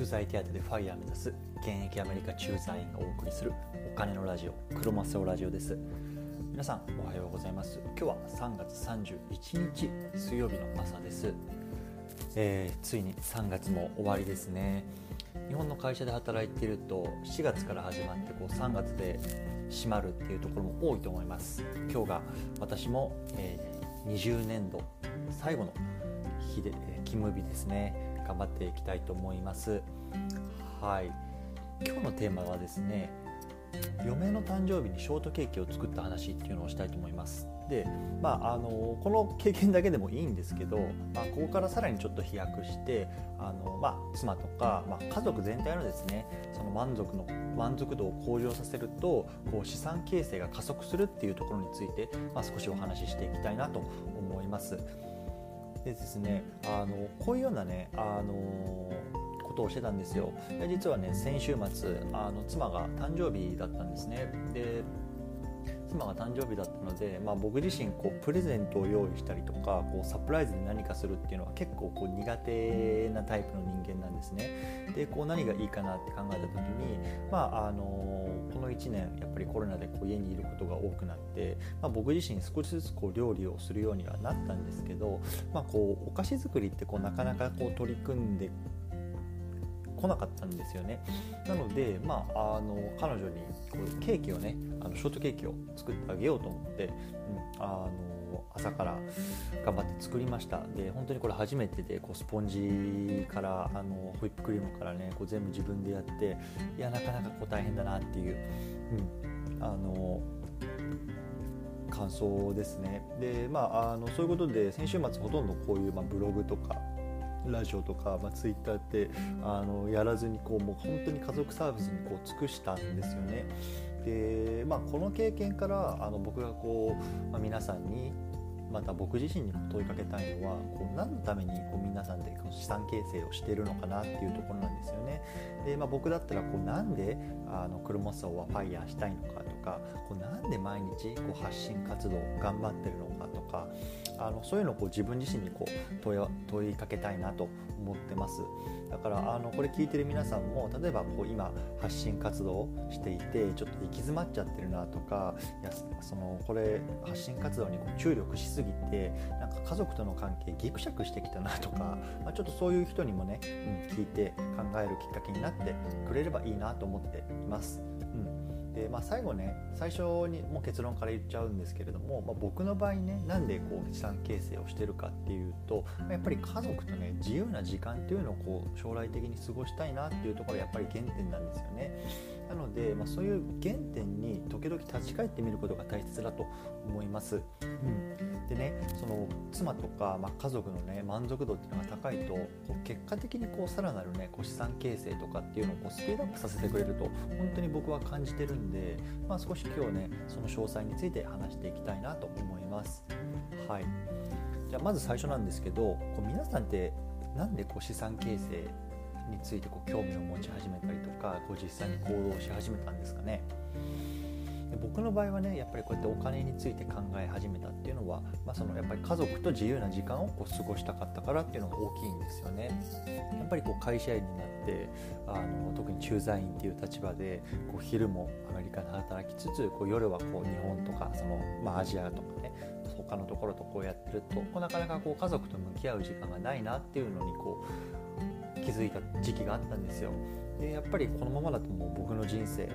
駐在手当でファイヤー目指す現役アメリカ駐在員がお送りするお金のラジオクロマスオラジオです。皆さんおはようございます。今日は3月31日水曜日の朝です、えー、ついに3月も終わりですね。日本の会社で働いていると4月から始まってこう3月で閉まるっていうところも多いと思います。今日が私も、えー、20年度最後の日で勤務日ですね。頑張っていきたいと思います。はい今日のテーマはですね嫁の誕生日にショートケーキを作った話っていうのをしたいと思いますでまああのこの経験だけでもいいんですけど、まあ、ここからさらにちょっと飛躍してあの、まあ、妻とか、まあ、家族全体のですねその満足の満足度を向上させるとこう資産形成が加速するっていうところについて、まあ、少しお話ししていきたいなと思います。でですねあのこういうようなねあのことをしてたんですよで実はね先週末あの妻が誕生日だったんですねで妻が誕生日だったので、まあ、僕自身こうプレゼントを用意したりとかこうサプライズで何かするっていうのは結構こう苦手なタイプの人間なんですね。でこう何がいいかなって考えた時に、まああのこの1年やっぱりコロナでこう家にいることが多くなって、まあ、僕自身少しずつこう料理をするようにはなったんですけど、まあ、こうお菓子作りってこうなかなかこう取り組んで来なかったんですよね。なので、まあ、あの彼女にこうケーキをねあのショートケーキを作ってあげようと思って、うん、あの朝から頑張って作りました。で本当にこれ初めてでこうスポンジからあのホイップクリームからねこう全部自分でやっていやなかなかこう大変だなっていう、うん、あの感想ですね。でまああのそういうことで先週末ほとんどこういう、まあ、ブログとかラジオとか、まあ、ツイッターってあのやらずにこうもう本当に家族サービスにこう尽くしたんですよね。でまあ、この経験からあの僕がこう、まあ、皆さんにまた僕自身にも問いかけたいのはこう何のためにこう皆さんで資産形成をしているのかなっていうところなんですよね。でまあ、僕だったらこうなんであのクロモスオはファイヤーしたいのかとかこうなんで毎日こう発信活動頑張ってるのかとかあのそういうのをこう自分自身にこう問いかけたいなと思ってます。だからあのこれ聞いてる皆さんも例えばこう今発信活動をしていてちょっと行き詰まっちゃってるなとかいやそのこれ発信活動にこう注力しすぎてなんか家族との関係ギクシャクしてきたなとか、まあ、ちょっとそういう人にもね、うん、聞いて考えるきっかけになってくれればいいなと思っています。で、まあ、最後ね最初にもう結論から言っちゃうんですけれども、まあ、僕の場合ねなんでこう資産形成をしてるかっていうとやっぱり家族とね自由な時間っていうのをこう将来的に過ごしたいなっていうところがやっぱり原点なんですよね。なので、まあ、そういう原点に時々立ち返ってみることが大切だと思います。うんでねその妻とか、まあ、家族のね満足度っていうのが高いとこう結果的にこうさらなるねこう資産形成とかっていうのをこうスピードアップさせてくれると本当に僕は感じてるんで、まあ、少し今日ねその詳細について話していきたいなと思います。はいじゃあまず最初なんですけどこう皆さんってなんでこう資産形成についてこう興味を持ち始めたりとかこう実際に行動し始めたんですかね？で僕の場合はねやっぱりこうやってお金について考え始めたっていうのは、まあ、そのやっぱり家族と自由な時間をこう過ごしたかったからっていうのが大きいんですよね。やっぱりこう会社員になってあの特に駐在員っていう立場でこう昼もアメリカで働きつつこう夜はこう日本とかその、まあ、アジアとかね他のところとこうやってるとこうなかなかこう家族と向き合う時間がないなっていうのにこう気づいた時期があったんですよ。でやっぱりこのままだともう僕の人生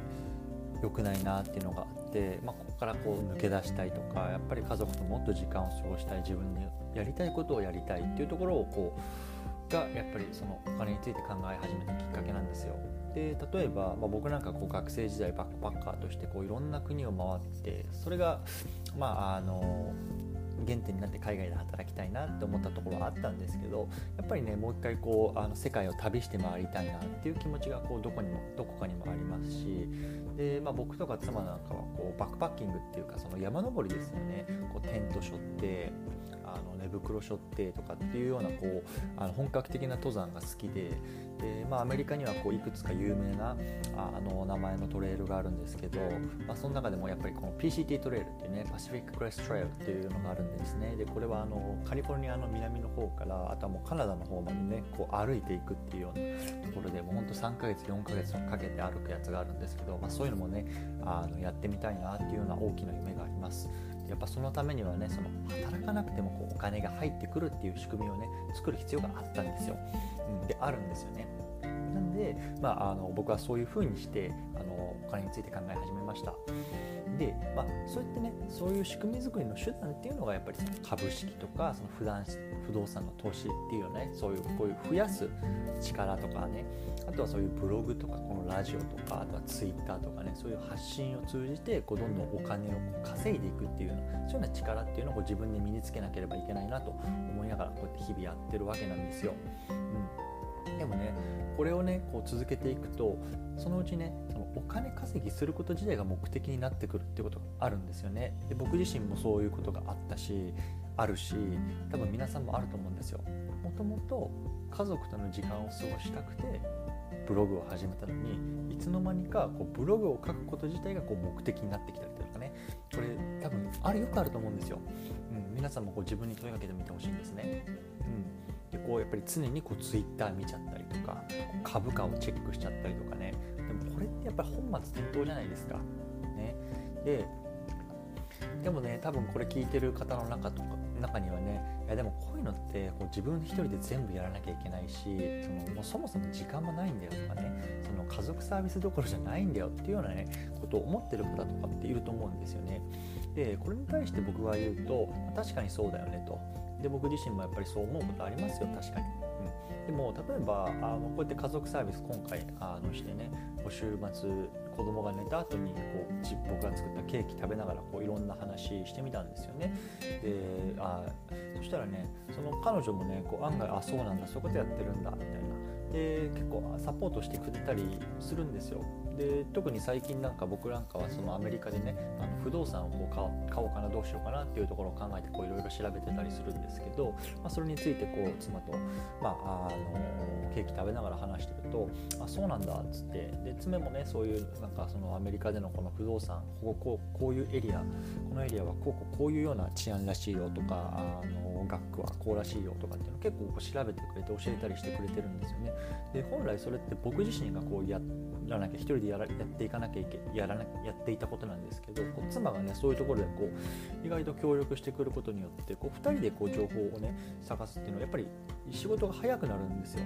良くないなっていうのがあって、まあ、ここからこう抜け出したいとかやっぱり家族ともっと時間を過ごしたい自分でやりたいことをやりたいっていうところをこうがやっぱりそのお金について考え始めたきっかけなんですよ。で例えば、まあ、僕なんかこう学生時代バックパッカーとしてこういろんな国を回ってそれがまああの原点になって海外で働きたいなって思ったところはあったんですけどやっぱりねもう一回こうあの世界を旅して回りたいなっていう気持ちがこうどこにもどこかにもありますしで、まあ、僕とか妻なんかはこうバックパッキングっていうかその山登りですよね。こうテント背負って寝袋背負ってとかっていうようなこうあの本格的な登山が好きでで、まあ、アメリカにはこういくつか有名なあの名前のトレイルがあるんですけど、まあ、その中でもやっぱりこの PCT トレイルっていうねパシフィッククレストレイルっていうのがあるんですね。でこれはあのカリフォルニアの南の方からあとはもうカナダの方までねこう歩いていくっていうようなところでもうほんと3ヶ月4ヶ月かけて歩くやつがあるんですけど、まあ、そういうのもねあのやってみたいなっていうような大きな夢があります。やっぱそのためにはねその働かなくてもこうお金が入ってくるっていう仕組みをね作る必要があったんですよ、うん、であるんですよね。なんで、まあ、あの僕はそういうふうにしてあの金について考え始めましたで、まあ、そうやってねそういう仕組み作りの手段っていうのがやっぱりその株式とかその不断不動産の投資っていうよねそういうこういう増やす力とかねあとはそういうブログとかこのラジオとかあとはツイッターとかねそういう発信を通じてこうどんどんお金をこう稼いでいくっていうようなそういうような力っていうのを自分で身につけなければいけないなと思いながらこうやって日々やってるわけなんですよ。うん、でもねこれをねこう続けていくとそのうちねそのお金稼ぎすること自体が目的になってくるってことがあるんですよね。で僕自身もそういうことがあったしあるし多分皆さんもあると思うんですよ。もともと家族との時間を過ごしたくてブログを始めたのにいつの間にかこうブログを書くこと自体がこう目的になってきたりとかね。これ多分あれよくあると思うんですよ、うん、皆さんもこう自分に問いかけてみてほしいんですね、うん、こうやっぱり常にこう Twitter 見ちゃったりとか株価をチェックしちゃったりとかねでもこれってやっぱり本末転倒じゃないですかねででもね多分これ聞いてる方の中とか中にはねいやでもこういうのってこう自分一人で全部やらなきゃいけないしそのもうそもそも時間もないんだよとかねその家族サービスどころじゃないんだよっていうようなねことを思ってる方とかっていると思うんですよね。でこれに対して僕は言うと確かにそうだよねと。で僕自身もやっぱりそう思うことありますよ確かに。うん、でも例えばあのこうやって家族サービス今回あのしてね週末子供が寝た後にこう僕が作ったケーキ食べながらこういろんな話してみたんですよね。であそしたらねその彼女もねこう案外あそうなんだそういうことやってるんだみたいなで結構サポートしてくれたりするんですよ。で特に最近なんか僕なんかはそのアメリカでねあの不動産をこう買おうかなどうしようかなっていうところを考えていろいろ調べてたりするんですけど、まあ、それについてこう妻と、まあ、あのケーキ食べながら話してると「あそうなんだ」っつってで妻もねそういうなんかそのアメリカでのこの不動産こここういうエリアこのエリアはこうこうこういうような治安らしいよとかあの学区はこうらしいよとかっていうの結構こう調べてくれて教えたりしてくれてるんですよね。で本来それって僕自身がこうやらなきゃ一人でやらやっていかなきゃいけやらなやっていたことなんですけどこう妻がねそういうところでこう意外と協力してくることによってこう2人でこう情報をね探すっていうのはやっぱり仕事が早くなるんですよ。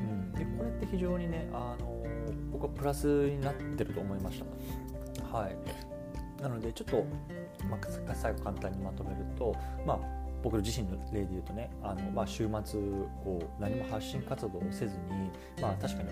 うん、でこれって非常にねあの僕はプラスになってると思いました。はいなのでちょっと、まあ、最後簡単にまとめると、まあ、僕自身の例で言うとねあの、まあ、週末こう何も発信活動をせずに、まあ、確かに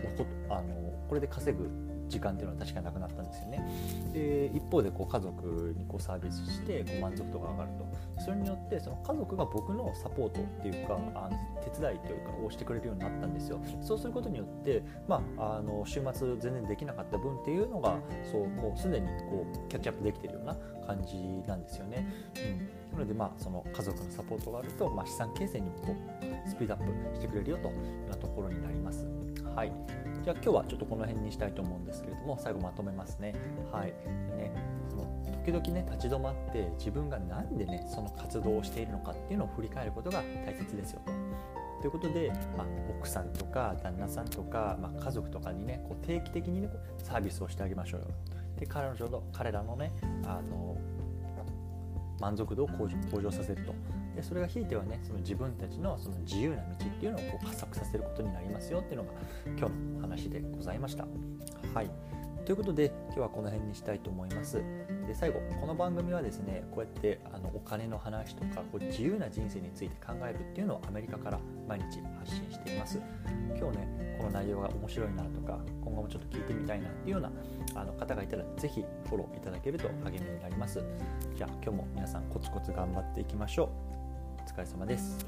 あのこれで稼ぐ時間っていうのは確かなくなったんですよね。で一方でこう家族にこうサービスしてこう満足度が上がるとそれによってその家族が僕のサポートっていうかあの手伝いというかをしてくれるようになったんですよ。そうすることによって、まあ、あの週末全然できなかった分っていうのがそうもうすでにこうキャッチアップできてるような感じなんですよね。うん、なので、まあ、その家族のサポートがあると、まあ、資産形成にもこうスピードアップしてくれるよというようなところになります。はい、じゃあ今日はちょっとこの辺にしたいと思うんですけれども最後まとめますね。はいねその時々ね立ち止まって自分が何でねその活動をしているのかっていうのを振り返ることが大切ですよと。ということで、まあ、奥さんとか旦那さんとか、まあ、家族とかにねこう定期的にねサービスをしてあげましょうよ。で彼女の彼らのねあの満足度を向上させるとでそれがひいてはねその自分たちのその自由な道っていうのをこう加速させることになりますよっていうのが今日の話でございました。はいということで今日はこの辺にしたいと思います。で最後この番組はですねこうやってあのお金の話とかこう自由な人生について考えるっていうのをアメリカから毎日発信しています。今日ねこの内容が面白いなとか今後もちょっと聞いてみたいなっていうようなあの方がいたら是非フォローいただけると励みになります。じゃあ今日も皆さんコツコツ頑張っていきましょう。お疲れ様です。